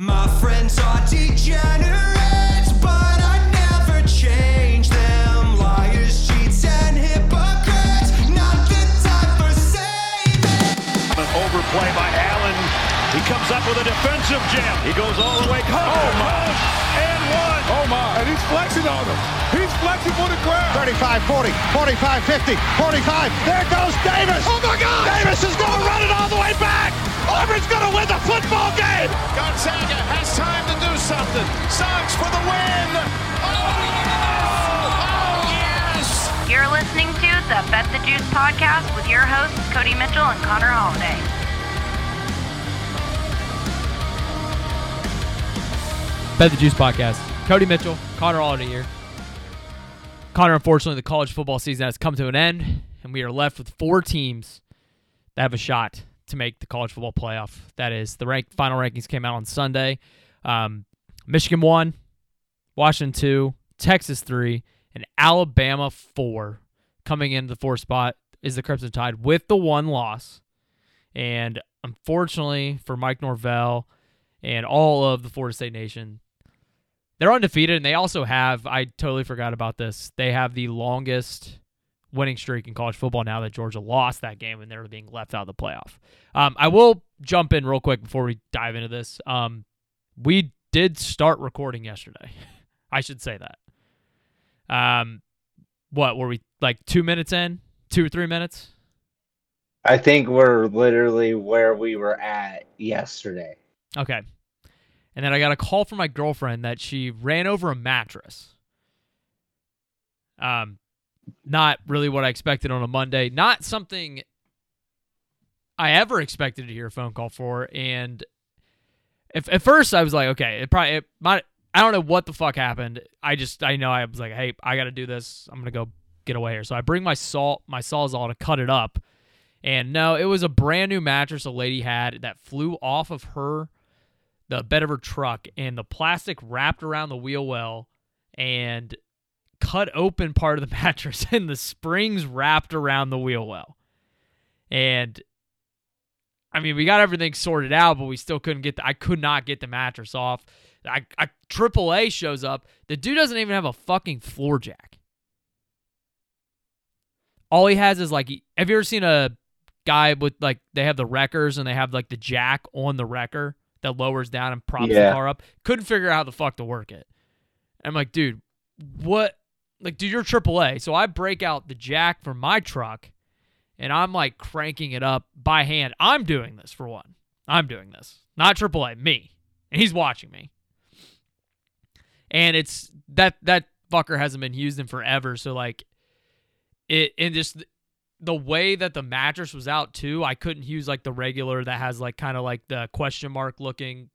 My friends are degenerates, but I never change them. Liars, cheats, and hypocrites. Not the time for saving. An overplay by Allen. He comes up with a defensive jam. He goes all the way. Oh, my. And one. Oh my, and he's flexing on him. He's flexing for the crowd. 35 40, 45 50, 45. There goes Davis. Oh my God! Davis is going to run it all the way back. Auburn's going to win the football game. Gonzaga has time to do something. Sox for the win. Oh, oh yes! You're listening to the Bet the Juice podcast with your hosts, Cody Mitchell and Connor Holiday. Bet the Juice podcast. Cody Mitchell, Connor Holiday here. Connor, unfortunately, the college football season has come to an end, and we are left with four teams that have a shot to make the college football playoff. That is, the rank final rankings came out on Sunday. Um, Michigan one, Washington two, Texas three, and Alabama four. Coming into the fourth spot is the Crimson Tide with the one loss. And unfortunately for Mike Norvell and all of the Florida State Nation, they're undefeated, and they also have, I totally forgot about this, they have the longest winning streak in college football now that Georgia lost that game and they're being left out of the playoff. Um, I will jump in real quick before we dive into this. Um, we did start recording yesterday. I should say that. Um, what were we like two minutes in, two or three minutes? I think we're literally where we were at yesterday. Okay. And then I got a call from my girlfriend that she ran over a mattress. Um, not really what I expected on a Monday. Not something I ever expected to hear a phone call for. And if, at first I was like, okay, it probably it might. I don't know what the fuck happened. I just I know I was like, hey, I got to do this. I'm gonna go get away here. So I bring my salt my sawzall to cut it up. And no, it was a brand new mattress a lady had that flew off of her the bed of her truck and the plastic wrapped around the wheel well and cut open part of the mattress and the springs wrapped around the wheel well. And I mean, we got everything sorted out, but we still couldn't get the, I could not get the mattress off. I, I AAA shows up. The dude doesn't even have a fucking floor jack. All he has is like, have you ever seen a guy with like, they have the wreckers and they have like the jack on the wrecker that lowers down and props Yeah. the car up? Couldn't figure out how the fuck to work it. I'm like, dude, what? Like, dude, you're AAA. So I break out the jack from my truck and I'm like cranking it up by hand. I'm doing this for one. I'm doing this. Not AAA, me. And he's watching me. And it's that that fucker hasn't been used in forever. So like it and just the way that the mattress was out too, I couldn't use like the regular that has like kind of like the question mark looking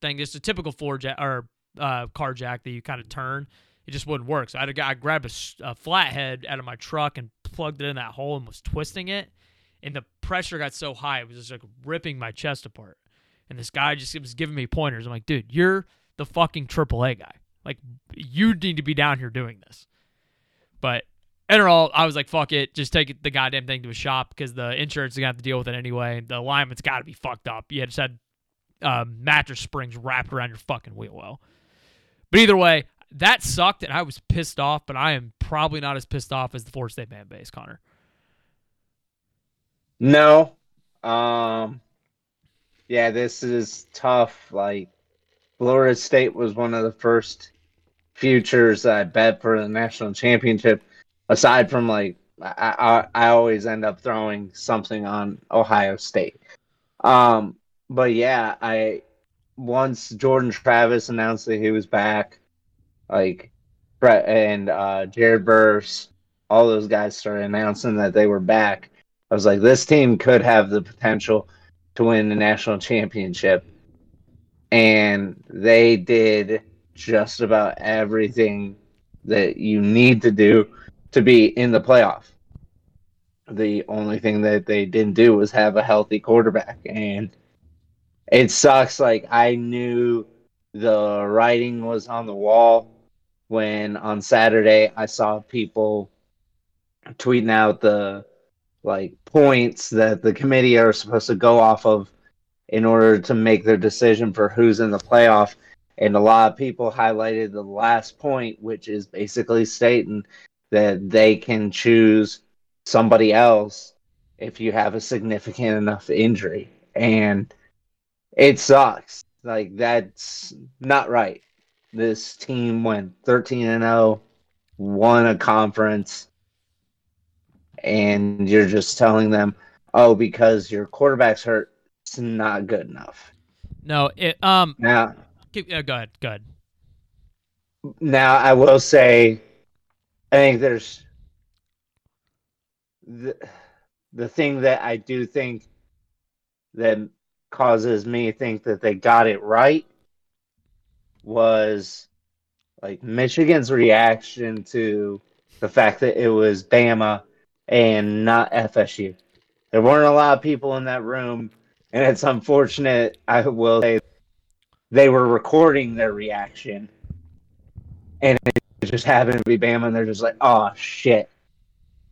thing. Just a typical floor jack or uh, car jack that you kind of turn. It just wouldn't work. So I, had grabbed a flathead out of my truck and plugged it in that hole and was twisting it. And the pressure got so high, it was just like ripping my chest apart. And this guy just was giving me pointers. I'm like, dude, you're the fucking AAA guy. Like, you need to be down here doing this. But in all, I was like, fuck it. Just take the goddamn thing to a shop because the insurance is going to have to deal with it anyway. The alignment's got to be fucked up. You just had um, mattress springs wrapped around your fucking wheel well. But either way, that sucked and I was pissed off, but I am probably not as pissed off as the Florida State fan base, Connor. No. Um yeah, this is tough. Like Florida State was one of the first futures I bet for the national championship. Aside from like I, I I always end up throwing something on Ohio State. Um but yeah, I once Jordan Travis announced that he was back, like Brett and uh Jared Verse, all those guys started announcing that they were back. I was like, this team could have the potential to win the national championship. And they did just about everything that you need to do to be in the playoff. The only thing that they didn't do was have a healthy quarterback. And it sucks. Like, I knew the writing was on the wall when on Saturday I saw people tweeting out the like points that the committee are supposed to go off of in order to make their decision for who's in the playoff. And a lot of people highlighted the last point, which is basically stating that they can choose somebody else if you have a significant enough injury. And it sucks. Like, that's not right. This team went 13 and 0, won a conference, and you're just telling them, oh, because your quarterback's hurt, it's not good enough. No, it um Now, keep, uh, go ahead, go ahead. now I will say, I think there's the, the thing that I do think that causes me to think that they got it right was like Michigan's reaction to the fact that it was Bama and not FSU. There weren't a lot of people in that room, and it's unfortunate. I will say they were recording their reaction, and it just happened to be Bama, and they're just like, "Oh shit,"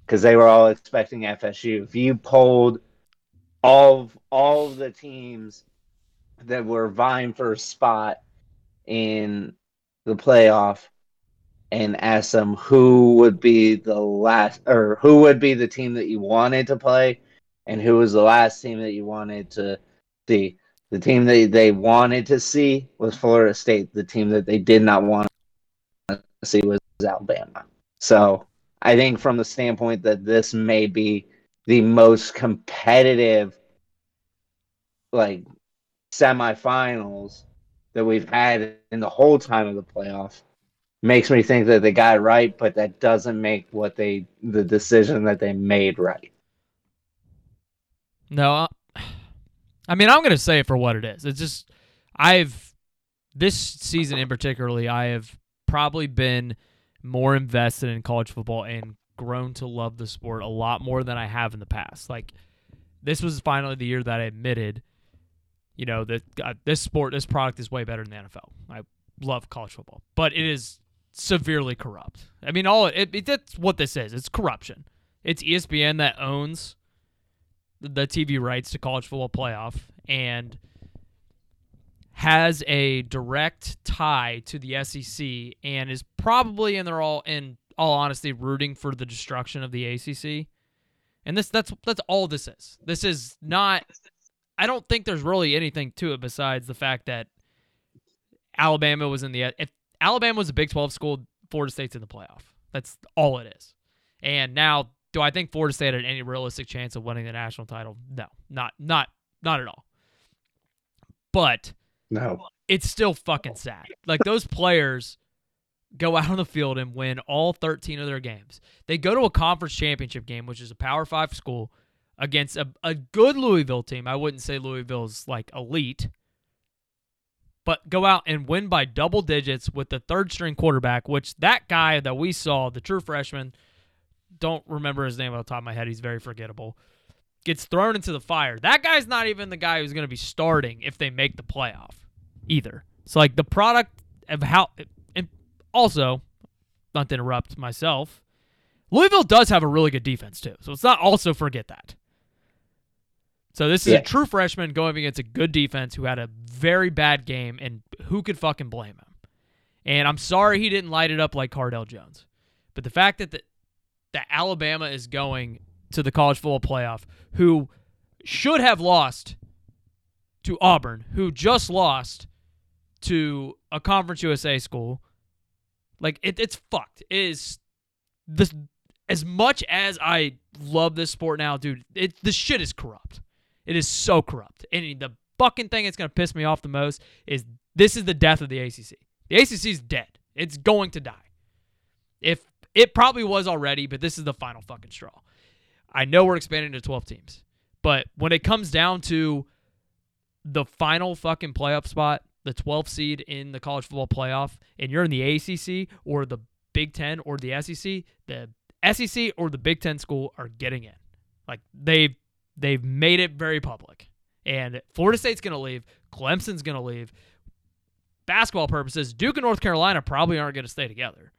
because they were all expecting FSU. If you polled all of, all of the teams that were vying for a spot in the playoff and asked them who would be the last or who would be the team that you wanted to play and who was the last team that you wanted to see. The team that they wanted to see was Florida State. The team that they did not want to see was Alabama. So I think from the standpoint that this may be the most competitive like semifinals that we've had in the whole time of the playoffs makes me think that they got right, but that doesn't make what they the decision that they made right. No, I mean I'm gonna say it for what it is. It's just I've this season in particularly I have probably been more invested in college football and grown to love the sport a lot more than I have in the past. Like this was finally the year that I admitted, you know, that uh, this sport, this product is way better than the NFL. I love college football, but it is severely corrupt. I mean, all it, it that's what this is. It's corruption. It's ESPN that owns the TV rights to college football playoff and has a direct tie to the SEC and is probably in their all in all honesty rooting for the destruction of the ACC. And this that's that's all this is. This is not I don't think there's really anything to it besides the fact that Alabama was in the if Alabama was a Big 12 school, Florida State's in the playoff. That's all it is. And now do I think Florida State had any realistic chance of winning the national title? No. Not not not at all. But No. it's still fucking sad. Like those players go out on the field and win all 13 of their games. They go to a conference championship game, which is a Power 5 school against a, a good Louisville team. I wouldn't say Louisville's like elite, but go out and win by double digits with the third string quarterback, which that guy that we saw, the true freshman, don't remember his name off the top of my head. He's very forgettable. Gets thrown into the fire. That guy's not even the guy who's going to be starting if they make the playoff either. So like the product of how and also not to interrupt myself, Louisville does have a really good defense too. So let's not also forget that. So this is Yeah. a true freshman going against a good defense who had a very bad game and who could fucking blame him? And I'm sorry he didn't light it up like Cardale Jones. But the fact that the, that Alabama is going to the college football playoff who should have lost to Auburn, who just lost to a Conference USA school. Like it, it's fucked. It is this as much as I love this sport now, dude. It the shit is corrupt. It is so corrupt. And the fucking thing that's gonna piss me off the most is this is the death of the ACC. The ACC is dead. It's going to die. If it probably was already, but this is the final fucking straw. I know we're expanding to 12 teams, but when it comes down to the final fucking playoff spot, the 12th seed in the college football playoff, and you're in the ACC or the Big Ten or the SEC, the SEC or the Big Ten school are getting in. Like they've they've made it very public, and Florida State's gonna leave, Clemson's gonna leave. Basketball purposes, Duke and North Carolina probably aren't gonna stay together.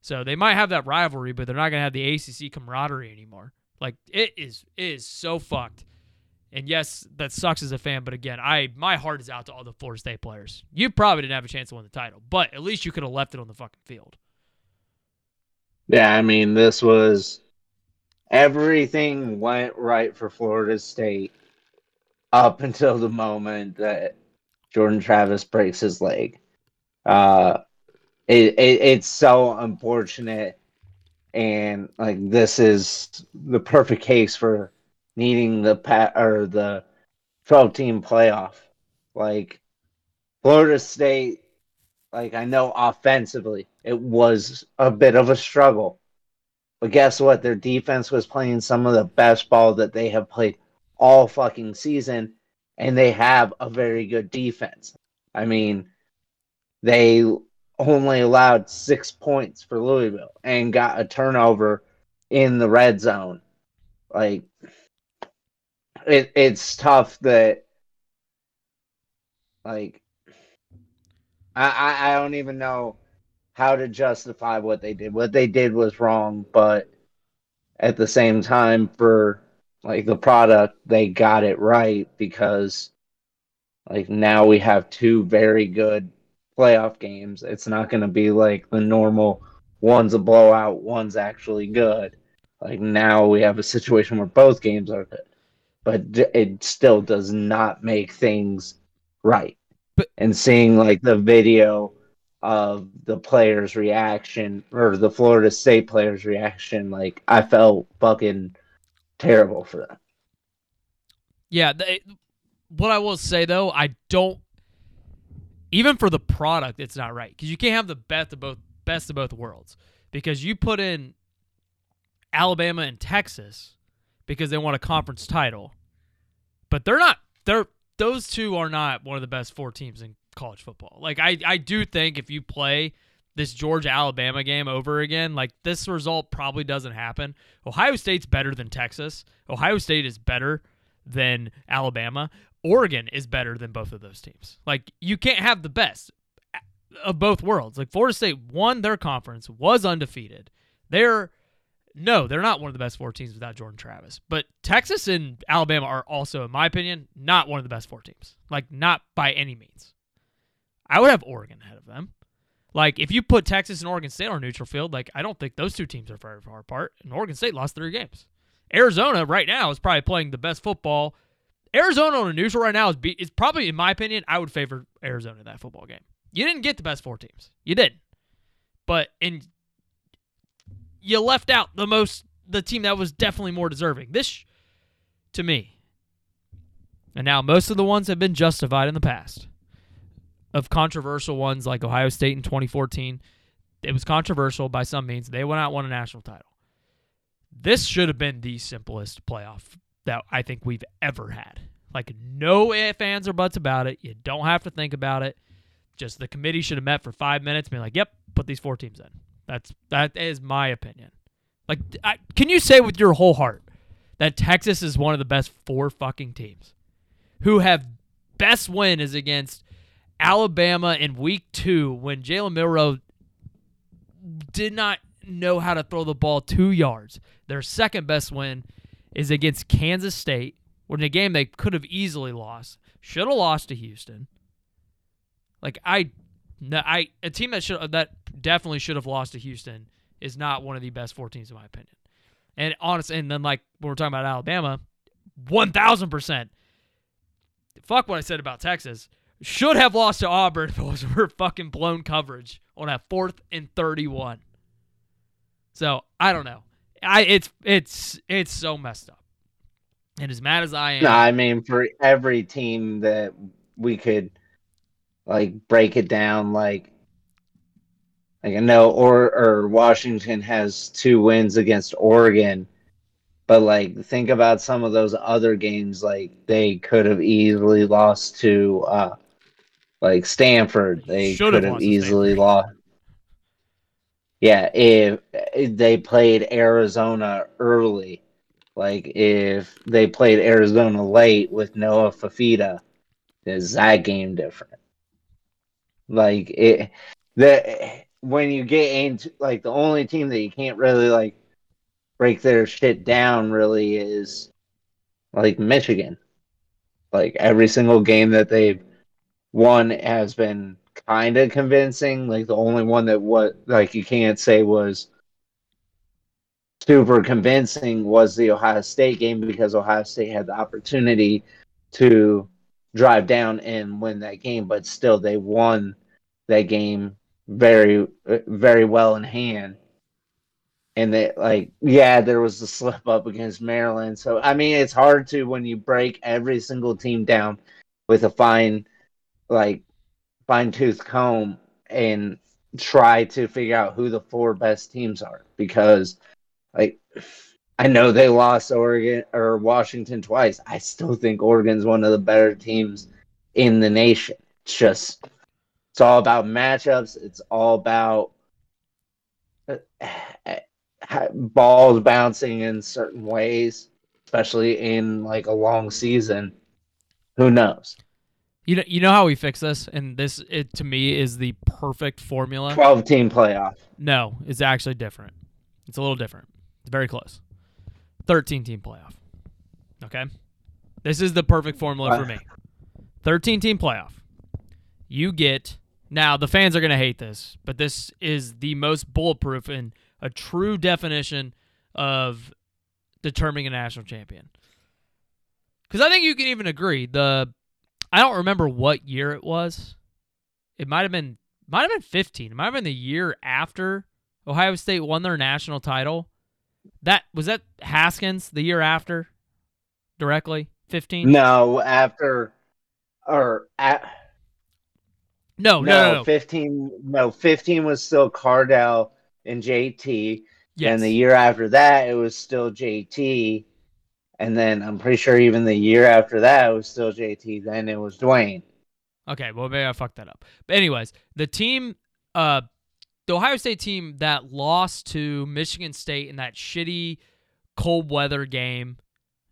So they might have that rivalry, but they're not gonna have the ACC camaraderie anymore. Like it is it is so fucked. And yes, that sucks as a fan, but again, I my heart is out to all the Florida State players. You probably didn't have a chance to win the title, but at least you could have left it on the fucking field. Yeah, I mean, this was everything went right for Florida State up until the moment that Jordan Travis breaks his leg. Uh, it, it it's so unfortunate, and like this is the perfect case for needing the pat or the twelve team playoff. Like Florida State, like I know offensively it was a bit of a struggle. But guess what? Their defense was playing some of the best ball that they have played all fucking season, and they have a very good defense. I mean, they only allowed six points for Louisville and got a turnover in the red zone. Like, it, it's tough that, like, I, I, I don't even know how to justify what they did. What they did was wrong, but at the same time, for like the product, they got it right because like now we have two very good playoff games. It's not going to be like the normal one's a blowout, one's actually good. Like now we have a situation where both games are good, but it still does not make things right. But- and seeing like the video of the players' reaction or the Florida State players' reaction, like I felt fucking terrible for them. Yeah, they, what I will say though, I don't even for the product, it's not right because you can't have the best of both best of both worlds because you put in Alabama and Texas because they want a conference title, but they're not. They're those two are not one of the best four teams in college football. Like I, I do think if you play this Georgia Alabama game over again, like this result probably doesn't happen. Ohio State's better than Texas. Ohio State is better than Alabama. Oregon is better than both of those teams. Like you can't have the best of both worlds. Like Florida State won their conference, was undefeated. They're no, they're not one of the best four teams without Jordan Travis. But Texas and Alabama are also, in my opinion, not one of the best four teams. Like not by any means. I would have Oregon ahead of them. Like if you put Texas and Oregon State on neutral field, like I don't think those two teams are very far apart. And Oregon State lost three games. Arizona right now is probably playing the best football. Arizona on a neutral right now is be, is probably, in my opinion, I would favor Arizona in that football game. You didn't get the best four teams. You didn't. But in you left out the most the team that was definitely more deserving. This to me. And now most of the ones have been justified in the past. Of controversial ones like Ohio State in 2014, it was controversial by some means. They went out won a national title. This should have been the simplest playoff that I think we've ever had. Like no ifs, ands, or buts about it. You don't have to think about it. Just the committee should have met for five minutes, and be like, "Yep, put these four teams in." That's that is my opinion. Like, I, can you say with your whole heart that Texas is one of the best four fucking teams who have best win is against Alabama in week two when Jalen Milroe did not know how to throw the ball two yards. Their second best win is against Kansas State, in a game they could have easily lost. Should have lost to Houston. Like I, no, I a team that should that definitely should have lost to Houston is not one of the best four teams in my opinion. And honest, and then like when we're talking about Alabama, one thousand percent. Fuck what I said about Texas. Should have lost to Auburn it was for fucking blown coverage on a fourth and thirty-one. So I don't know. I it's it's it's so messed up. And as mad as I am, No, I mean for every team that we could like break it down, like like I know or or Washington has two wins against Oregon, but like think about some of those other games, like they could have easily lost to uh like Stanford. They Should have could have easily lost. Yeah, if, if they played Arizona early, like if they played Arizona late with Noah Fifita, is that game different? Like it, the when you get into like the only team that you can't really like break their shit down really is like Michigan. Like every single game that they've won has been kind of convincing. Like the only one that what like you can't say was super convincing was the Ohio State game because Ohio State had the opportunity to drive down and win that game, but still they won that game very very well in hand. And that like yeah, there was a slip up against Maryland. So I mean it's hard to when you break every single team down with a fine like fine tooth comb and try to figure out who the four best teams are because like I know they lost Oregon or Washington twice. I still think Oregon's one of the better teams in the nation. It's just it's all about matchups. It's all about uh, balls bouncing in certain ways, especially in like a long season. Who knows? You know, you know how we fix this, and this it to me is the perfect formula. 12 team playoff. No, it's actually different. It's a little different. It's very close. 13 team playoff. Okay? This is the perfect formula for me. 13 team playoff. You get now the fans are going to hate this, but this is the most bulletproof and a true definition of determining a national champion. Cuz I think you can even agree the I don't remember what year it was. It might have been might have been 15. It might have been the year after Ohio State won their national title. That was that Haskins the year after directly 15? No, after or at No, no, no. no. 15 no 15 was still Cardale and JT Yes. and the year after that it was still JT and then I'm pretty sure even the year after that it was still JT then it was Dwayne Okay, well maybe I fucked that up. But anyways, the team, uh, the Ohio State team that lost to Michigan State in that shitty cold weather game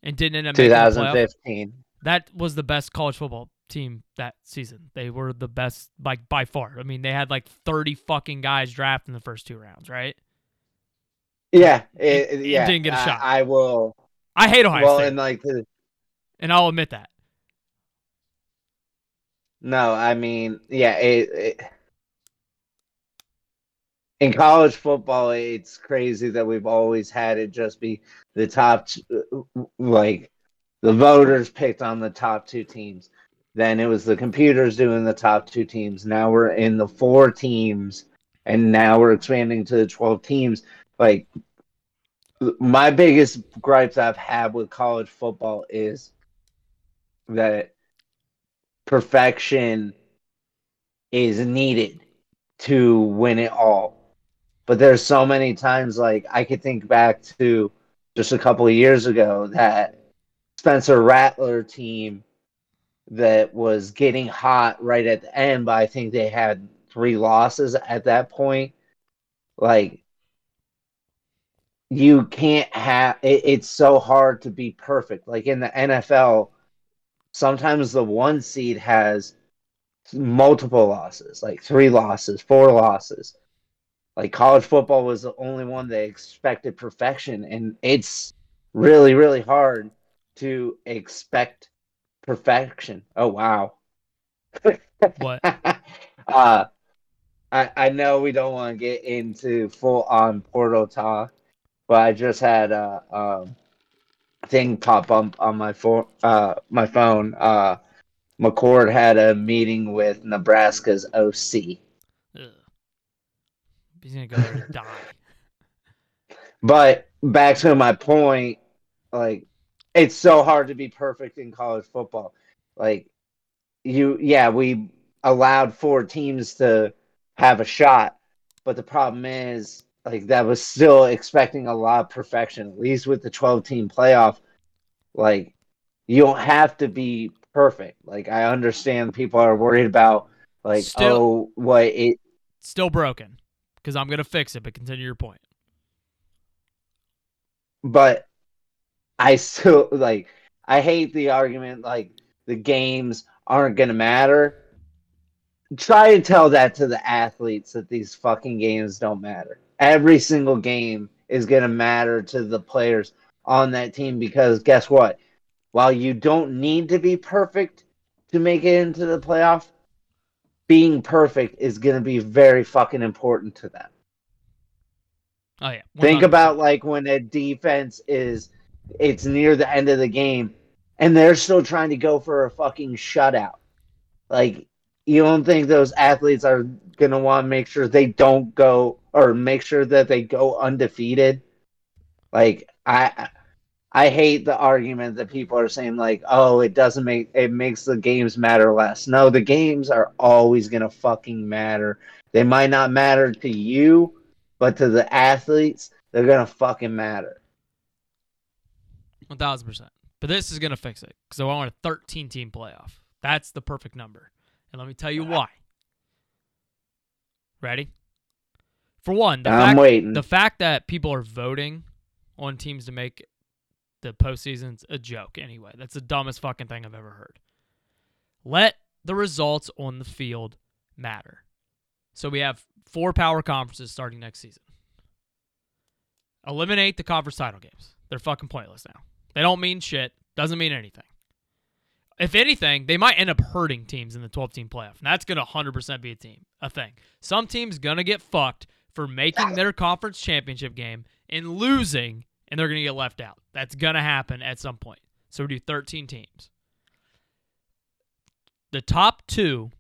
and didn't end up making the playoff, 2015 that was the best college football team that season. They were the best, like by far. I mean, they had like thirty fucking guys drafted in the first two rounds, right? yeah it, yeah didn't get a shot. I will I hate Ohio well State, and like the, and I'll admit that. No, I mean, yeah, it, it in college football, it's crazy that we've always had it just be the top, like the voters picked on the top two teams. Then it was the computers doing the top two teams. Now we're in the four teams, and now we're expanding to the 12 teams. Like, my biggest gripes I've had with college football is that perfection is needed to win it all. But there's so many times like I could think back to just a couple of years ago that Spencer Rattler team that was getting hot right at the end, but I think they had three losses at that point. Like you can't have it, it's so hard to be perfect. Like in the NFL, sometimes the one seed has multiple losses, like three losses, four losses. Like college football was the only one they expected perfection, and it's really, really hard to expect perfection. Oh wow. What? uh I I know we don't want to get into full on Portal talk, but I just had a um thing pop up on my phone uh my phone. Uh McCord had a meeting with Nebraska's OC. Ugh. He's gonna go there and die. But back to my point, like it's so hard to be perfect in college football. Like you yeah, we allowed four teams to have a shot, but the problem is like that was still expecting a lot of perfection, at least with the 12 team playoff. Like you don't have to be perfect. Like I understand people are worried about like Still- oh what it Still broken, because I'm gonna fix it. But continue your point. but I still like I hate the argument like the games aren't gonna matter. Try and tell that to the athletes that these fucking games don't matter. Every single game is gonna matter to the players on that team because guess what? while you don't need to be perfect to make it into the playoff, being perfect is going to be very fucking important to them. Oh yeah. Think 100%. about like when a defense is it's near the end of the game and they're still trying to go for a fucking shutout. Like you don't think those athletes are gonna want to make sure they don't go or make sure that they go undefeated? Like I I hate the argument that people are saying like, oh, it doesn't make it makes the games matter less. No, the games are always gonna fucking matter. They might not matter to you, but to the athletes, they're gonna fucking matter. One thousand percent. But this is gonna fix it because I want a 13 team playoff. That's the perfect number, and let me tell you why. Ready? For one, the I'm fact, waiting. the fact that people are voting on teams to make the postseason's a joke. Anyway, that's the dumbest fucking thing I've ever heard. Let the results on the field matter. So we have four power conferences starting next season. Eliminate the conference title games. They're fucking pointless now. They don't mean shit. Doesn't mean anything. If anything, they might end up hurting teams in the 12 team playoff. And that's going to 100% be a team, a thing. Some teams going to get fucked for making their conference championship game and losing, and they're going to get left out. That's going to happen at some point. So we do 13 teams. The top two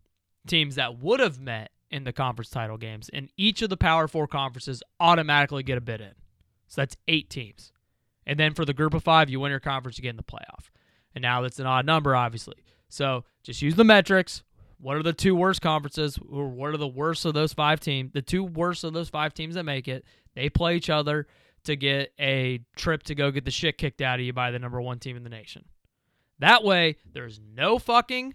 teams that would have met in the conference title games in each of the Power Four conferences automatically get a bid in. So that's eight teams. And then for the group of five, you win your conference, you get in the playoff. And now that's an odd number, obviously. So just use the metrics. What are the two worst conferences? Or what are the worst of those five teams? The two worst of those five teams that make it, they play each other to get a trip to go get the shit kicked out of you by the number one team in the nation. That way, there's no fucking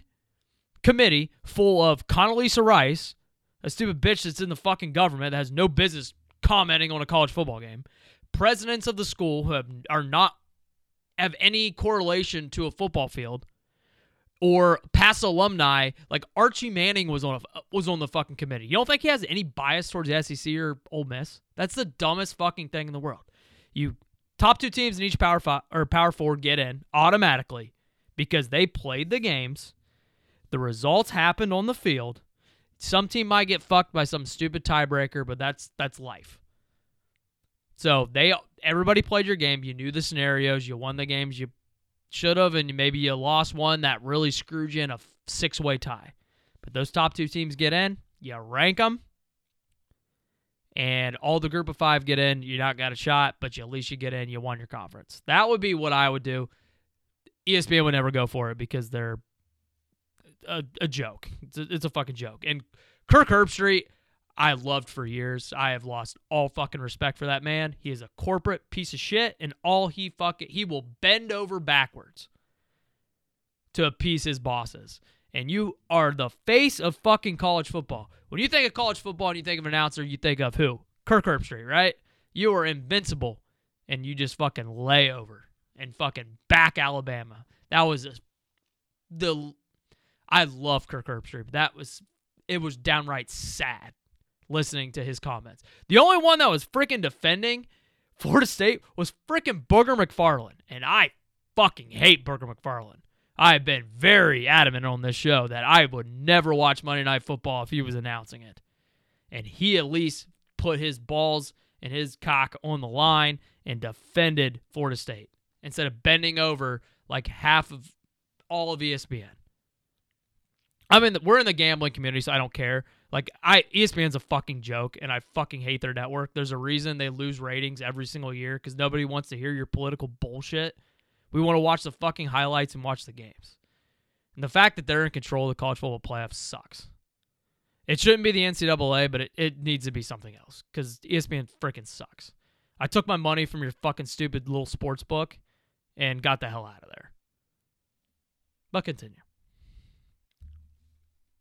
committee full of Condoleezza Rice, a stupid bitch that's in the fucking government that has no business commenting on a college football game, presidents of the school who have, are not have any correlation to a football field, or past alumni like Archie Manning was on a, was on the fucking committee. You don't think he has any bias towards the SEC or Ole Miss? That's the dumbest fucking thing in the world. You top two teams in each power five or power four get in automatically because they played the games. The results happened on the field. Some team might get fucked by some stupid tiebreaker, but that's that's life. So they everybody played your game. You knew the scenarios. You won the games you should have, and maybe you lost one that really screwed you in a six way tie. But those top two teams get in. You rank them, and all the group of five get in. You not got a shot, but you, at least you get in. You won your conference. That would be what I would do. ESPN would never go for it because they're a, a joke. It's a, it's a fucking joke. And Kirk Herbstreit, I loved for years. I have lost all fucking respect for that man. He is a corporate piece of shit, and all he fucking he will bend over backwards to appease his bosses. And you are the face of fucking college football. When you think of college football and you think of an announcer, you think of who? Kirk Herbstreit, right? You are invincible, and you just fucking lay over and fucking back Alabama. That was a, the I love Kirk Herbstreit, but that was it was downright sad listening to his comments. The only one that was freaking defending Florida State was freaking Booger McFarland, and I fucking hate Booger McFarland. I have been very adamant on this show that I would never watch Monday Night Football if he was announcing it. And he at least put his balls and his cock on the line and defended Florida State instead of bending over like half of all of ESPN. I mean, we're in the gambling community, so I don't care. Like, I ESPN's a fucking joke, and I fucking hate their network. There's a reason they lose ratings every single year because nobody wants to hear your political bullshit. We want to watch the fucking highlights and watch the games. And the fact that they're in control of the college football playoffs sucks. It shouldn't be the NCAA, but it, it needs to be something else because ESPN freaking sucks. I took my money from your fucking stupid little sports book and got the hell out of there. But continue.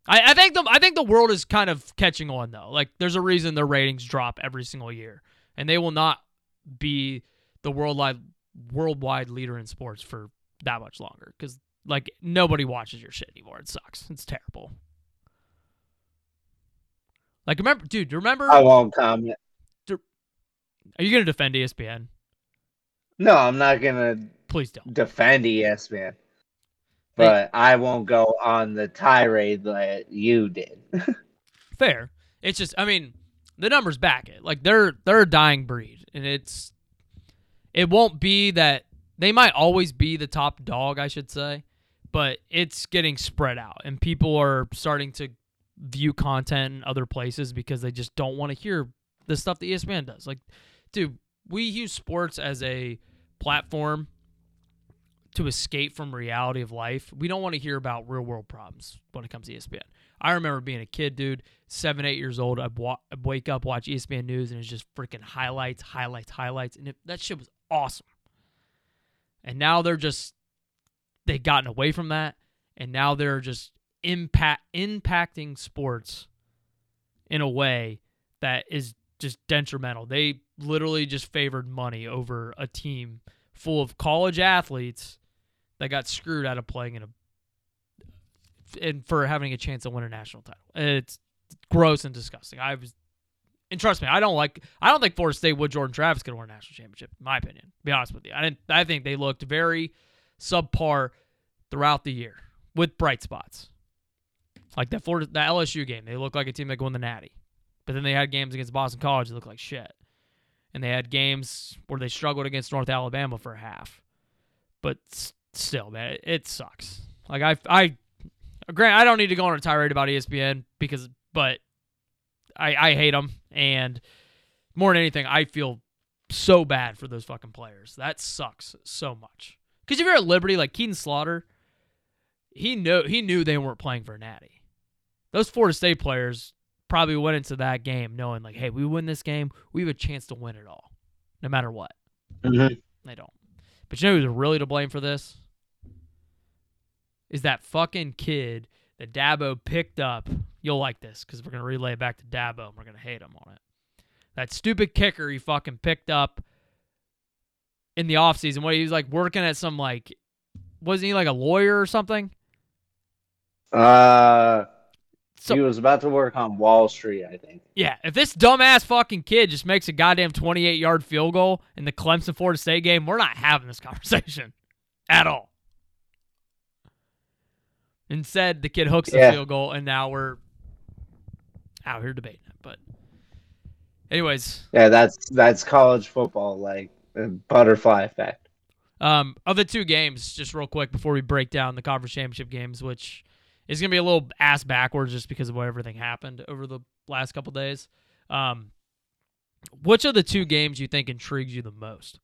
I, I think the I think the world is kind of catching on though. Like there's a reason their ratings drop every single year, and they will not be the worldwide worldwide leader in sports for that much longer because like nobody watches your shit anymore. It sucks. It's terrible. Like remember, dude. Remember? I won't comment. Are you gonna defend ESPN? No, I'm not gonna Please don't. defend ESPN, but I won't go on the tirade that you did. Fair. It's just I mean, the numbers back it. Like they're they're a dying breed. And it's it won't be that they might always be the top dog, I should say, but it's getting spread out and people are starting to view content in other places because they just don't want to hear the stuff that ESPN does. Like, dude, we use sports as a platform to escape from reality of life. We don't want to hear about real world problems when it comes to ESPN. I remember being a kid, dude, seven, eight years old. I'd, wa- wake up, watch ESPN News, and it's just freaking highlights, highlights, highlights. And it, that shit was awesome. And now they're just, they've gotten away from that. And now they're just impact impacting sports in a way that is just detrimental. They literally just favored money over a team full of college athletes that got screwed out of playing in a and for having a chance to win a national title. It's gross and disgusting. I was and trust me, I don't like I don't think Florida State would Jordan Travis could win a national championship, in my opinion. Be honest with you. I didn't I think they looked very subpar throughout the year with bright spots. Like that Florida the LSU game, they looked like a team that could win the natty. But then they had games against Boston College that looked like shit. And they had games where they struggled against North Alabama for a half. But still, man, it, it sucks. Like I I Grant, I don't need to go on a tirade about ESPN because, but I I hate them, and more than anything, I feel so bad for those fucking players. That sucks so much. Because if you're at Liberty, like Kaidon Salter, he knew he knew they weren't playing for natty. Those Florida State players probably went into that game knowing like, hey, we win this game, we have a chance to win it all, no matter what. Mhm. They don't. But you know who's really to blame for this? Is that fucking kid that Dabo picked up. You'll like this because we're gonna relay it back to Dabo and we're gonna hate him on it. That stupid kicker he fucking picked up in the offseason. What he was like working at some like wasn't he like a lawyer or something? Uh, So he was about to work on Wall Street, I think. Yeah, if this dumbass fucking kid just makes a goddamn 28 yard field goal in the Clemson Florida State game, we're not having this conversation at all. Instead, the kid hooks the Yeah. field goal, and now we're out here debating it. But, anyways, Yeah, that's that's college football, like butterfly effect. um, of the two games, just real quick before we break down the conference championship games, which is going to be a little ass backwards just because of what everything happened over the last couple days. Um, which of the two games you think intrigues you the most?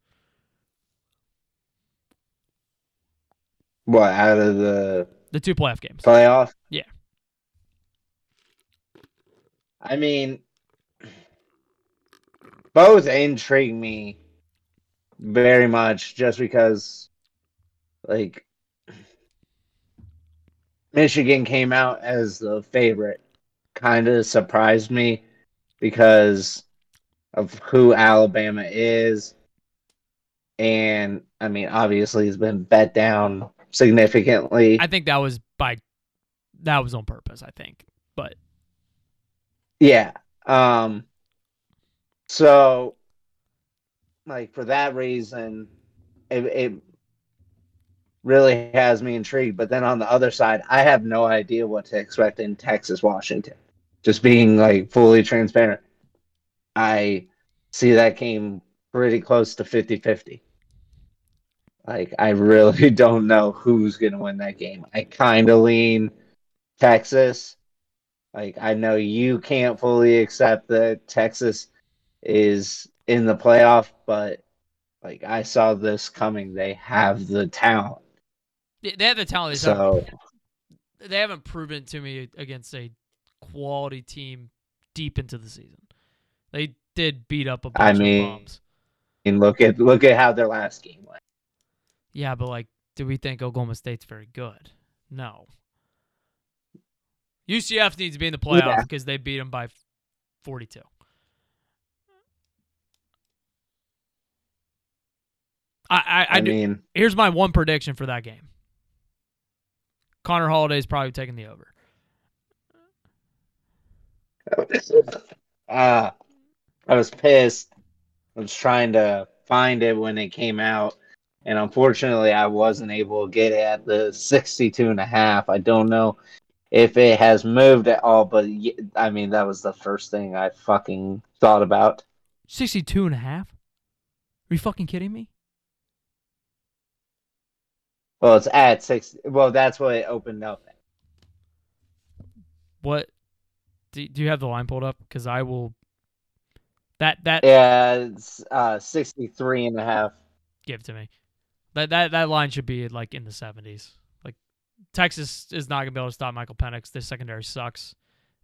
What out of the The two playoff games. playoff? Yeah. I mean, both intrigue me very much just because, like, Michigan came out as the favorite. Kind of surprised me because of who Alabama is. And, I mean, obviously, he's been bet down significantly. I think that was by that was on purpose. I think, but Yeah. Um so like for that reason it, it really has me intrigued but then on the other side I have no idea what to expect in Texas Washington just being like fully transparent I see that came pretty close to 50-50 like I really don't know who's going to win that game I kind of lean Texas like I know you can't fully accept that Texas is in the playoff, but like I saw this coming. They have the talent. they have the talent. They, So they haven't proven to me against a quality team deep into the season. They did beat up a bunch I of mean- bums. and look at look at how their last game went. Yeah, but like, do we think Oklahoma State's very good? No. UCF needs to be in the playoffs Yeah. because they beat them by 42. I, I, I, I, do, mean, here's my one prediction for that game. Connor Holiday's probably taking the over. uh, I was pissed. I was trying to find it when it came out, And unfortunately, I wasn't able to get it at the 62 and a half. I don't know if it has moved at all, but i mean, that was the first thing I fucking thought about. 62 and a half? Are you fucking kidding me? Well, it's at 60. Well, that's what it opened up at. What? Do, do you have the line pulled up? Because I will. That that Yeah, it's uh, 63 and a half. give to me. That that that line should be like in the 70s. Like Texas is not gonna be able to stop Michael Penix. This secondary sucks,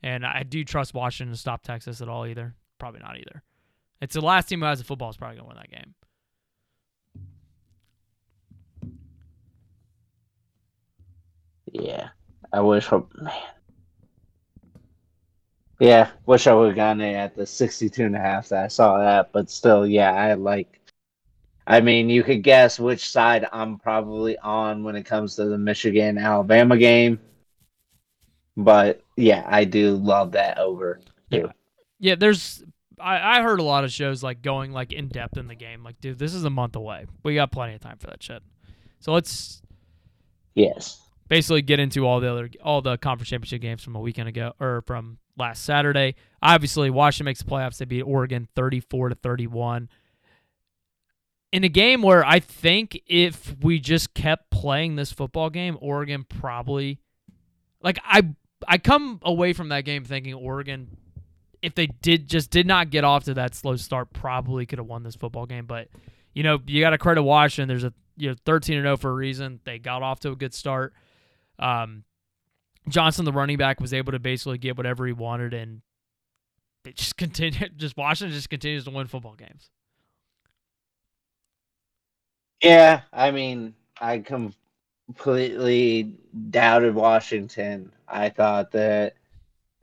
and I do trust Washington to stop Texas at all either. Probably not either. It's the last team who has the football is probably gonna win that game. Yeah, I wish, man. Yeah, wish I would have gotten it at the 62 and a half that I saw that, but still, yeah, I like. I mean, you could guess which side I'm probably on when it comes to the Michigan Alabama game, but yeah, I do love that over. Too. Yeah, there's. I, I heard a lot of shows like going like in depth in the game. Like, dude, this is a month away. We got plenty of time for that shit. So let's Yes. basically get into all the other all the conference championship games from a weekend ago or from last Saturday. Obviously, Washington makes the playoffs. They beat Oregon 34 to 31. In a game where I think if we just kept playing this football game, Oregon probably like I I come away from that game thinking Oregon if they did just did not get off to that slow start probably could have won this football game, but you know, you got to credit Washington. There's a you know 13 and 0 for a reason. They got off to a good start. Um, Johnson, the running back, was able to basically get whatever he wanted, and they just continue. Just Washington just continues to win football games. Yeah, I mean, I completely doubted Washington. I thought that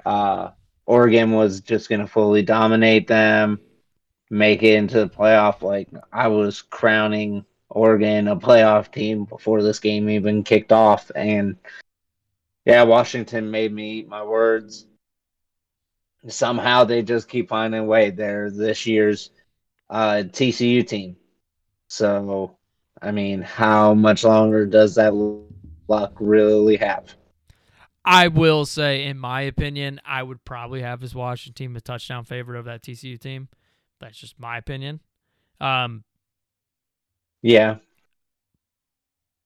uh, Oregon was just going to fully dominate them, make it into the playoff. Like I was crowning Oregon a playoff team before this game even kicked off, and yeah, Washington made me eat my words. Somehow they just keep finding a way. They're this year's uh, TCU team. So, I mean, how much longer does that luck really have? I will say, in my opinion, I would probably have this Washington team a touchdown favorite of that TCU team. That's just my opinion. Um, Yeah.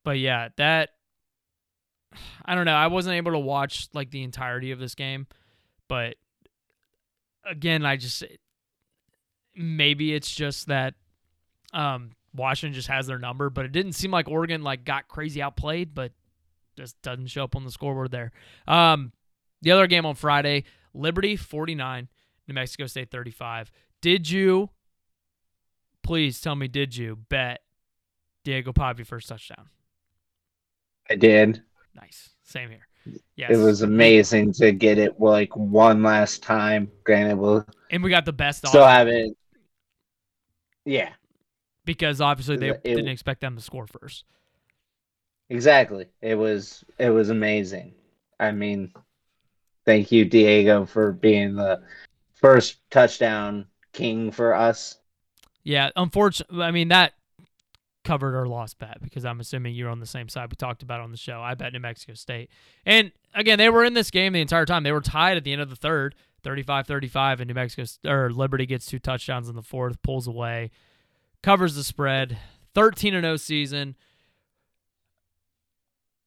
but yeah, that I don't know. I wasn't able to watch like the entirety of this game, but again, I just maybe it's just that um, Washington just has their number, but it didn't seem like Oregon like got crazy outplayed, but just doesn't show up on the scoreboard there. Um, the other game on Friday, Liberty 49, New Mexico State 35. Did you please tell me did you bet Diego Pavia first touchdown? I did. Nice. Same here. Yes. It was amazing to get it like one last time. Granted, we'll and we got the best still odds have it. Yeah, because obviously they It- didn't expect them to score first. exactly. It was it was amazing. I mean, thank you, Diego, for being the first touchdown king for us. Yeah, unfortunately, I mean that covered our lost bet because I'm assuming you're on the same side we talked about on the show. I bet New Mexico State. And again, they were in this game the entire time. They were tied at the end of the third, 35-35 and New Mexico or Liberty gets two touchdowns in the fourth, pulls away, covers the spread. 13 and 0 season.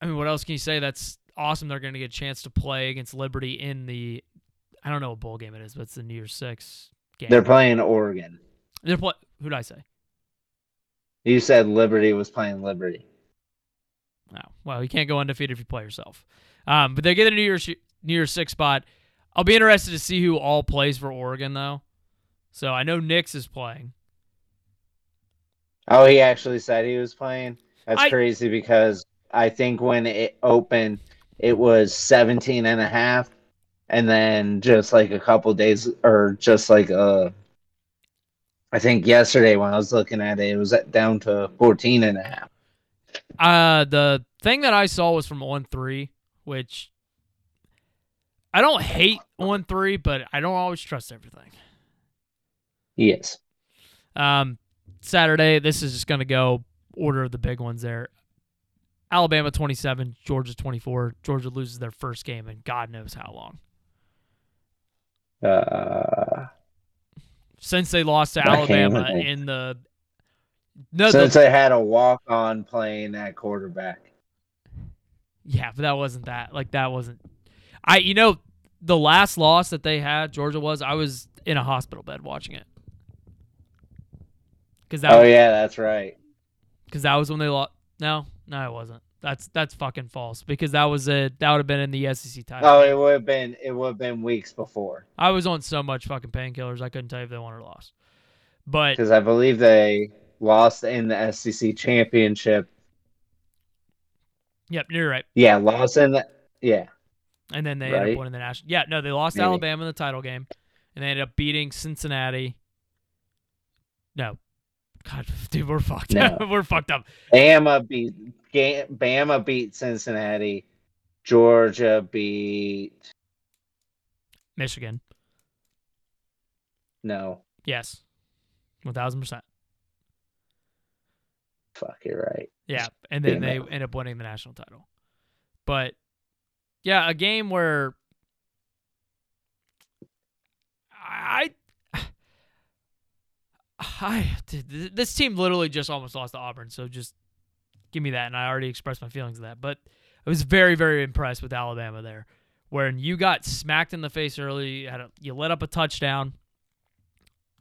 I mean, what else can you say? That's awesome. They're going to get a chance to play against Liberty in the I don't know what bowl game it is, but it's the New Year's 6 game. They're playing Oregon. They're play- who did I say? You said Liberty was playing Liberty. No. Well, you can't go undefeated if you play yourself. Um, but they get a New Year's New Year's six spot. I'll be interested to see who all plays for Oregon though. So I know Nix is playing. Oh, he actually said he was playing. That's I- crazy because I think when it opened, it was 17 and a half. And then just like a couple days, or just like uh, I think yesterday when I was looking at it, it was down to 14 and a half. Uh, the thing that I saw was from 1 3, which I don't hate 1 3, but I don't always trust everything. Yes. Um, Saturday, this is just going to go order of the big ones there. Alabama 27, Georgia 24. Georgia loses their first game in God knows how long. Uh, Since they lost to Alabama in the no, the- since they had a walk on playing at quarterback. Yeah, but that wasn't that. Like that wasn't. I you know the last loss that they had Georgia was I was in a hospital bed watching it. Cuz that Oh was, yeah, that's right. cuz that was when they lost. No, no, it wasn't. That's that's fucking false because that was a that would have been in the SEC title. Oh, it would have been it would have been weeks before I was on so much fucking painkillers I couldn't tell you if they won or lost. But because I believe they lost in the SEC championship. yep, you're right. Yeah, lost in the yeah. And then they ended up winning the national. Yeah, no, they lost Maybe. Alabama in the title game, and they ended up beating Cincinnati. No, God, dude, we're fucked. No. we're fucked up. Bama beat Bama beat Cincinnati. Georgia beat Michigan, no. yes, one thousand percent. Fuck, you're right. Yeah, and then they end up winning the national title. But yeah, a game where I I this team literally just almost lost to Auburn, so just give me that and I already expressed my feelings of that, but I was very very impressed with Alabama there. When you got smacked in the face early, you, had a, you let up a touchdown.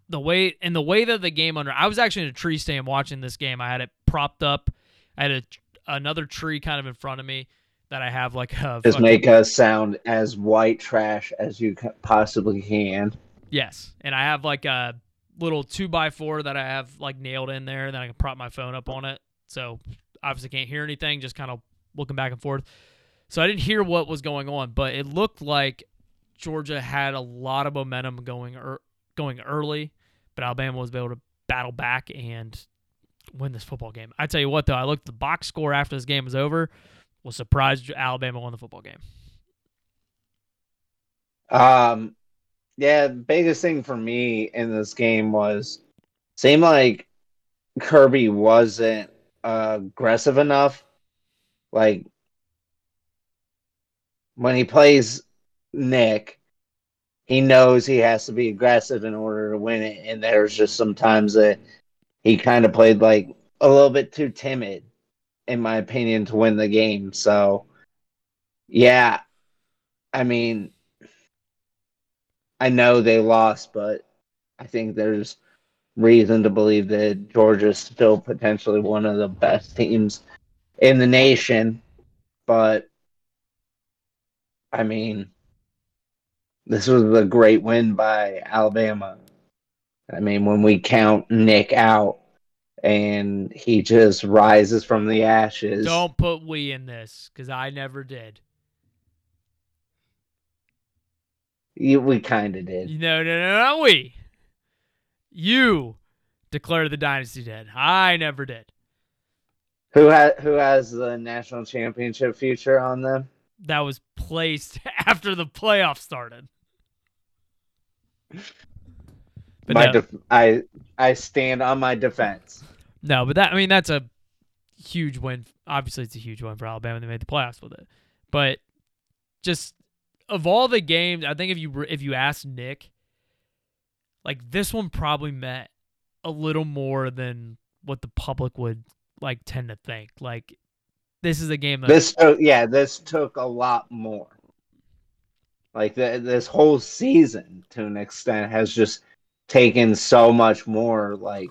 The way and the way that the game under I was actually in a tree stand watching this game. I had it propped up. I had a, another tree kind of in front of me that I have like a Just fucking- make us sound as white trash as you possibly can. Yes, and I have like a little two by four that I have like nailed in there, then I can prop my phone up on it. So obviously can't hear anything, just kind of looking back and forth. So I didn't hear what was going on, but it looked like Georgia had a lot of momentum going er, going early, but Alabama was able to battle back and win this football game. I tell you what, though, I looked at the box score after this game was over. Was surprised Alabama won the football game. Um, yeah, the biggest thing for me in this game was seemed like Kirby wasn't uh, aggressive enough. Like when he plays Nick, he knows he has to be aggressive in order to win it, and there's just sometimes that he kind of played like a little bit too timid, in my opinion, to win the game. So, yeah, I mean. I know they lost, but I think there's reason to believe that Georgia's still potentially one of the best teams in the nation. But I mean, this was a great win by Alabama. I mean, when we count Nick out and he just rises from the ashes. Don't put we in this because I never did. You, we kind of did. No, no, no, not we. You declared the dynasty dead. I never did. Who has who has the national championship future on them? That was placed after the playoffs started. But my no, def- I I stand on my defense. no, but that I mean that's a huge win. Obviously, it's a huge win for Alabama. They made the playoffs with it. But just of all the games, I think if you if you ask Nick, like this one probably meant a little more than what the public would like tend to think. Like this is a game that This took yeah, this took a lot more. Like the, this whole season, to an extent, has just taken so much more. Like,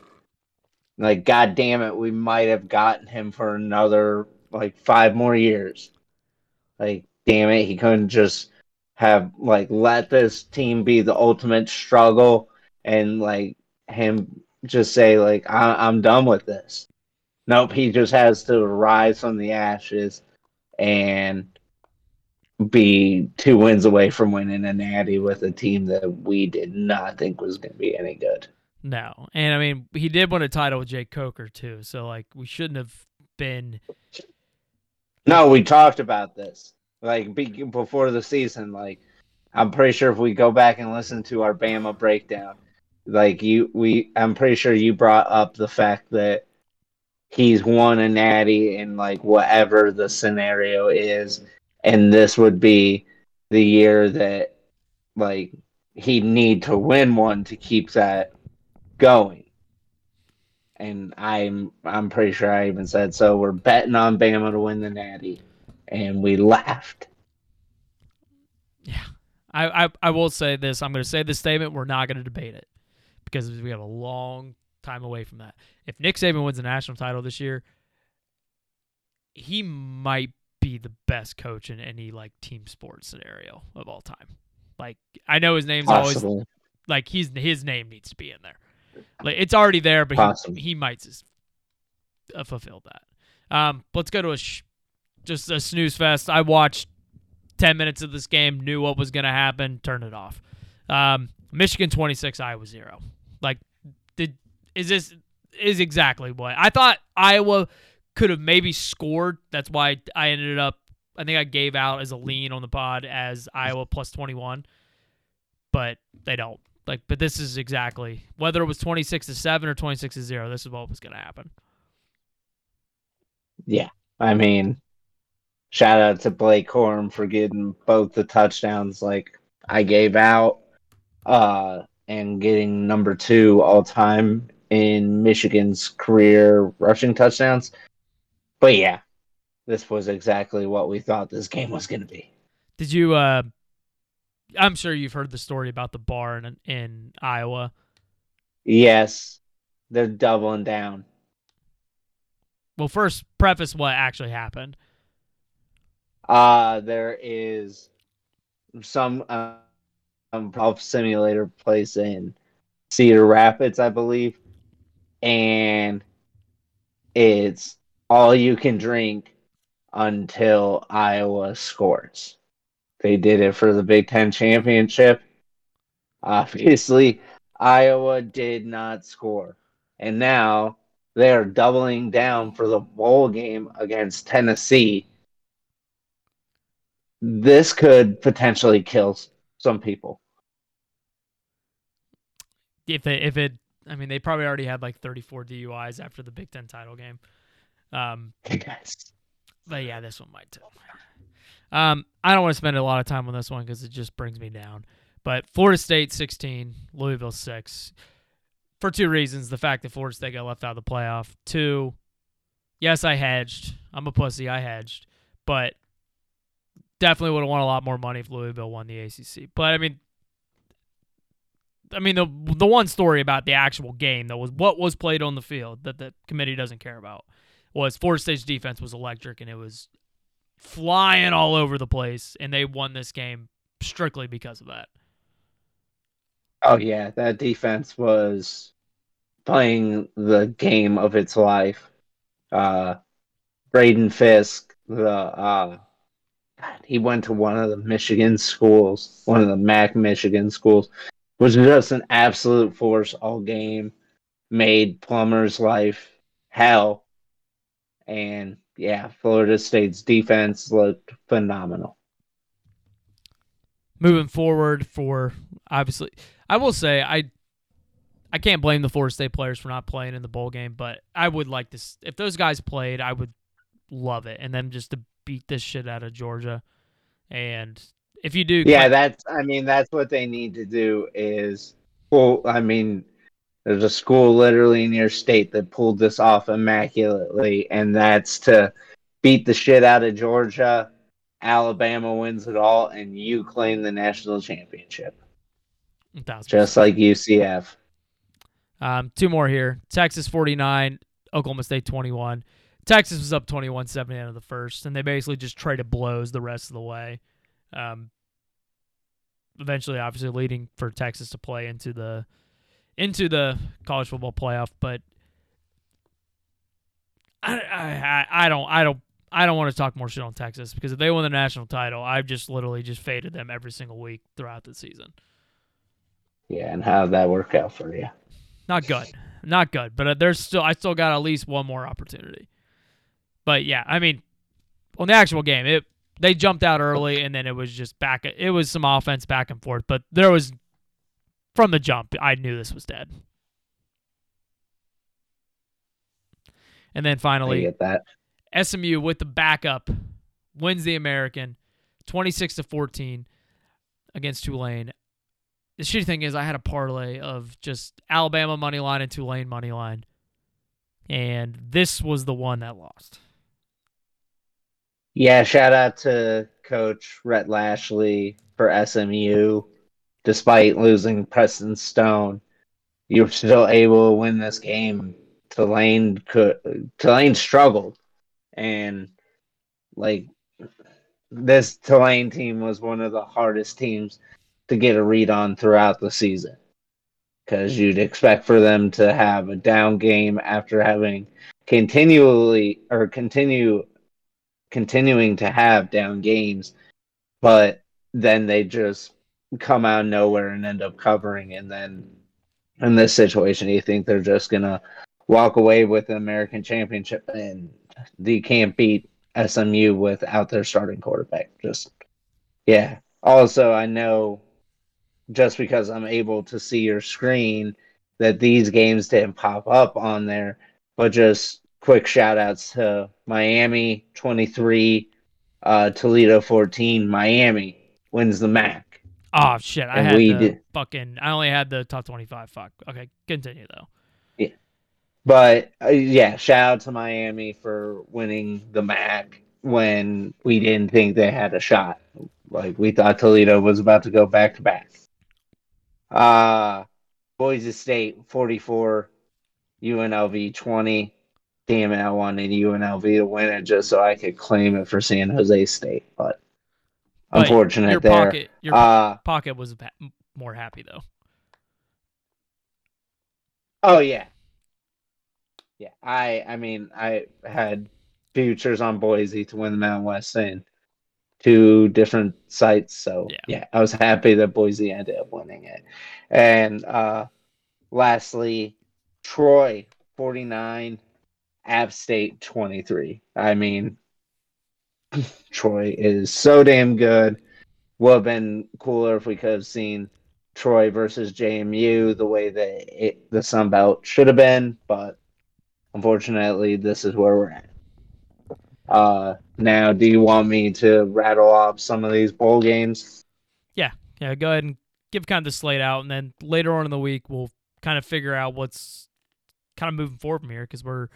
like God damn it, we might have gotten him for another like five more years. Like, damn it, he couldn't just have like let this team be the ultimate struggle and like him just say like I- I'm done with this. Nope, he just has to rise from the ashes and be two wins away from winning a natty with a team that we did not think was going to be any good. No, and I mean he did win a title with Jake Coker too, so like we shouldn't have been. No, we talked about this like be- before the season. Like, I'm pretty sure if we go back and listen to our Bama breakdown, like you, we, I'm pretty sure you brought up the fact that he's won a natty in like whatever the scenario is, and this would be the year that like he'd need to win one to keep that going. And I'm I'm pretty sure I even said so. We're betting on Bama to win the natty, and we laughed. Yeah. I, I, I will say this. I'm going to say this statement. We're not going to debate it because we have a long time away from that. If Nick Saban wins the national title this year, he might be the best coach in any like team sports scenario of all time. Like I know his name's always like he's his name needs to be in there. Like it's already there, but Possible. he, he might just uh, fulfill that. Um, let's go to a sh- just a snooze fest. I watched ten minutes of this game, knew what was going to happen, turned it off. Um, Michigan twenty six, Iowa zero. Like, did is this is exactly what I thought Iowa could have maybe scored. That's why I ended up. I think I gave out as a lean on the pod as Iowa plus twenty one, but they don't. Like, but this is exactly whether it was twenty six to seven or twenty six to zero. This is what was going to happen. Yeah, I mean, shout out to Blake Corum for getting both the touchdowns like I gave out, uh, and getting number two all time in Michigan's career rushing touchdowns. But yeah, this was exactly what we thought this game was going to be. Did you? uh I'm sure you've heard the story about the bar in, in Iowa. Yes, they're doubling down. Well, first preface what actually happened. Uh there is some um, golf simulator place in Cedar Rapids, I believe, and it's all you can drink until Iowa scores. They did it for the Big Ten championship. Obviously, Iowa did not score, and now they are doubling down for the bowl game against Tennessee this could potentially kill some people. If it, if it, I mean, they probably already had like 34 DUIs after the Big Ten title game. Um, Yes. but yeah, this one might too. Um, I don't want to spend a lot of time on this one because it just brings me down. But Florida State 16, Louisville 6. For two reasons. The fact that Florida State got left out of the playoff. Two, yes, I hedged. I'm a pussy. I hedged. But definitely would have won a lot more money if Louisville won the ACC. But I mean, I mean the the one story about the actual game that was what was played on the field that the committee doesn't care about was Florida State's defense was electric and it was flying all over the place, and they won this game strictly because of that. Oh yeah, that defense was playing the game of its life. Uh Braden Fisk, the uh he went to one of the Michigan schools, one of the MAC Michigan schools, was just an absolute force all game, made Plummer's life hell. And yeah, Florida State's defense looked phenomenal. Moving forward, for obviously, I will say I I can't blame the Florida State players for not playing in the bowl game, but I would like this if those guys played, I would love it, and then just to beat this shit out of Georgia. And if you do, Yeah, that's I mean that's what they need to do is well, I mean there's a school literally in your state that pulled this off immaculately and that's to beat the shit out of Georgia, Alabama wins it all and you claim the national championship. Just like UCF. Um, two more here. Texas 49, Oklahoma State 21. Texas was up 21 7 end of the first, and they basically just traded blows the rest of the way. Um, eventually, obviously, leading for Texas to play into the into the college football playoff. But I, I, I don't, I don't, I don't want to talk more shit on Texas because if they win the national title, I've just literally just faded them every single week throughout the season. Yeah, and how did that work out for you? Not good. Not good. But uh, there's still I still got at least one more opportunity. But yeah, I mean, on the actual game, it they jumped out early and then it was just back. It was some offense back and forth, but there was from the jump. I knew this was dead. And then finally, get that. SMU with the backup wins the American 26 to 14 against Tulane. The shitty thing is I had a parlay of just Alabama money line and Tulane money line. And this was the one that lost. Yeah, shout out to Coach Rhett Lashlee for SMU. Despite losing Preston Stone, you were still able to win this game. Tulane could Tulane struggled, and like this Tulane team was one of the hardest teams to get a read on throughout the season. Because you'd expect for them to have a down game after having continually or continue continuing to have down games, but then they just come out nowhere and end up covering. And then in this situation, you think they're just gonna walk away with the American championship, and they can't beat SMU without their starting quarterback. Just yeah. Also, I know just because I'm able to see your screen that these games didn't pop up on there, but just quick shout outs to Miami 23, uh, Toledo 14. Miami wins the MAC. Oh shit! I And had we the did- fucking. I only had the top twenty-five. Fuck. Okay, continue though. Yeah, But uh, yeah, shout out to Miami for winning the MAC when we didn't think they had a shot. Like we thought Toledo was about to go back to back. Uh Boise State 44, UNLV 20. Damn it, I wanted UNLV to win it just so I could claim it for San Jose State, but But unfortunate your there. pocket, your uh pocket was more happy though. Oh yeah, yeah. I I mean I had futures on Boise to win the Mountain West in two different sites, so Yeah. yeah. I was happy that Boise ended up winning it. And uh lastly, Troy forty nine, App State twenty three. I mean, Troy is so damn good. Would have been cooler if we could have seen Troy versus JMU the way that it, the Sun Belt should have been, but unfortunately, this is where we're at. Uh, now, do you want me to rattle off some of these bowl games? Yeah, yeah. go ahead and give kind of the slate out, and then later on in the week we'll kind of figure out what's kind of moving forward from here because we're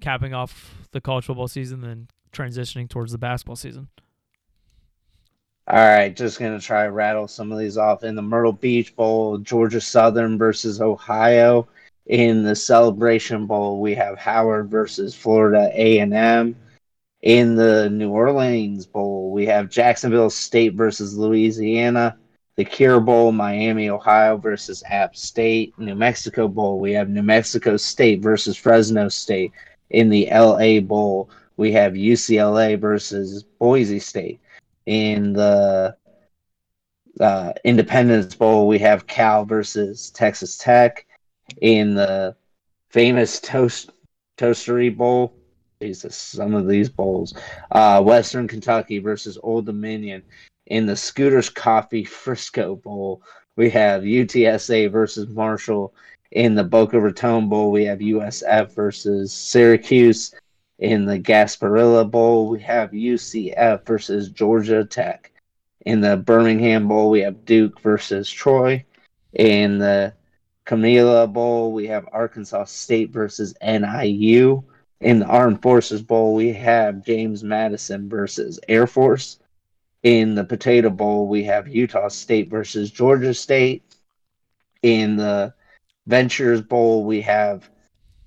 capping off the college football season and transitioning towards the basketball season. All right, just gonna try to rattle some of these off. In the Myrtle Beach Bowl, Georgia Southern versus Ohio. In the Celebration Bowl, we have Howard versus Florida A and M. In the New Orleans Bowl, we have Jacksonville State versus Louisiana. The Cure Bowl, Miami, Ohio versus App State. New Mexico Bowl, we have New Mexico State versus Fresno State. In the LA Bowl, we have UCLA versus Boise State in the uh, Independence Bowl, we have Cal versus Texas Tech. In the famous Toast Toastery Bowl, Jesus, some of these bowls. Uh, Western Kentucky versus Old Dominion. In the Scooters Coffee Frisco Bowl, we have UTSA versus Marshall. In the Boca Raton Bowl, we have USF versus Syracuse. In the Gasparilla Bowl, we have UCF versus Georgia Tech. In the Birmingham Bowl, we have Duke versus Troy. In the Camellia Bowl, we have Arkansas State versus NIU. In the Armed Forces Bowl, we have James Madison versus Air Force. In the Potato Bowl, we have Utah State versus Georgia State. In the Ventures Bowl, we have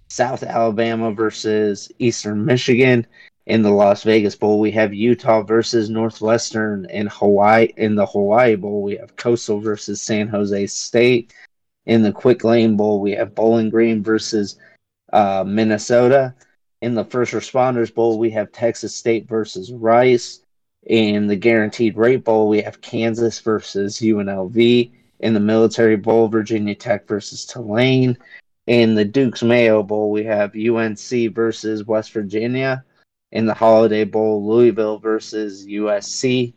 South Alabama versus Eastern Michigan. In the Las Vegas Bowl, we have Utah versus Northwestern. In Hawaii, in the Hawaii Bowl, we have Coastal versus San Jose State. In the Quick Lane Bowl, we have Bowling Green versus uh, Minnesota. In the First Responders Bowl, we have Texas State versus Rice. In the Guaranteed Rate Bowl, we have Kansas versus UNLV. In the Military Bowl, Virginia Tech versus Tulane. In the Duke's Mayo Bowl, we have UNC versus West Virginia. In the Holiday Bowl, Louisville versus USC.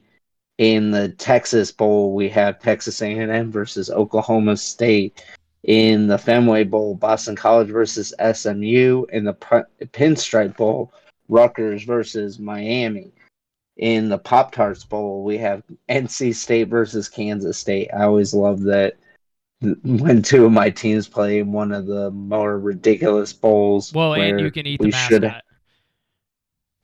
In the Texas Bowl, we have Texas A&M versus Oklahoma State. In the Fenway Bowl, Boston College versus SMU. In the Pinstripe Bowl, Rutgers versus Miami. In the Pop Tarts Bowl, we have NC State versus Kansas State. I always love that when two of my teams play in one of the more ridiculous bowls. Well, and you can eat the should- mascot.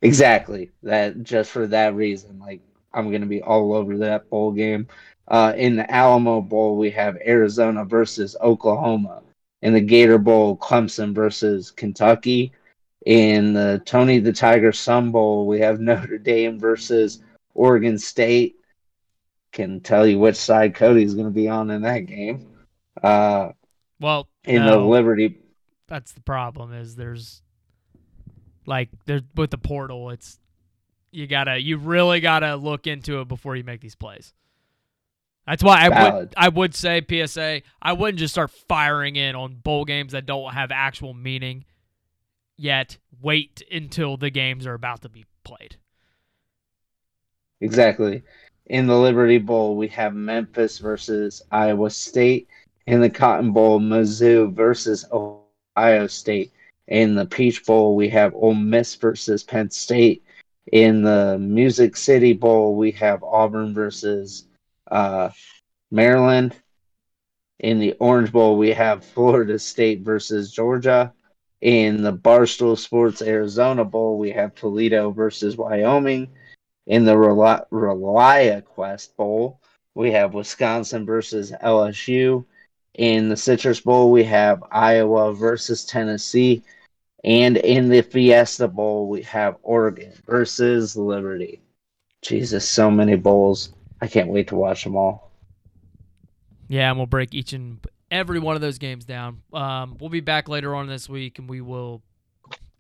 Exactly. That just for that reason, like I'm gonna be all over that bowl game. Uh, in the Alamo Bowl, we have Arizona versus Oklahoma. In the Gator Bowl, Clemson versus Kentucky. In the Tony the Tiger Sun Bowl, we have Notre Dame versus Oregon State. Can tell you which side Cody's going to be on in that game. Uh, Well, in no, the Liberty, that's the problem. Is there's like there with the portal, it's you gotta you really gotta look into it before you make these plays. That's why I would I would say PSA. I wouldn't just start firing in on bowl games that don't have actual meaning yet. Wait until the games are about to be played. Exactly. In the Liberty Bowl, we have Memphis versus Iowa State. In the Cotton Bowl, Mizzou versus Ohio State. In the Peach Bowl, we have Ole Miss versus Penn State. In the Music City Bowl, we have Auburn versus uh, Maryland. In the Orange Bowl, we have Florida State versus Georgia. In the Barstool Sports Arizona Bowl, we have Toledo versus Wyoming. In the Reli- Relia Quest Bowl, we have Wisconsin versus LSU. In the Citrus Bowl, we have Iowa versus Tennessee. And in the Fiesta Bowl, we have Oregon versus Liberty. Jesus, so many bowls. I can't wait to watch them all. Yeah, and we'll break each and every one of those games down. Um, we'll be back later on this week, and we will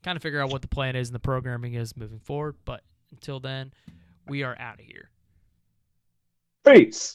kind of figure out what the plan is and the programming is moving forward. But until then, we are out of here. Peace.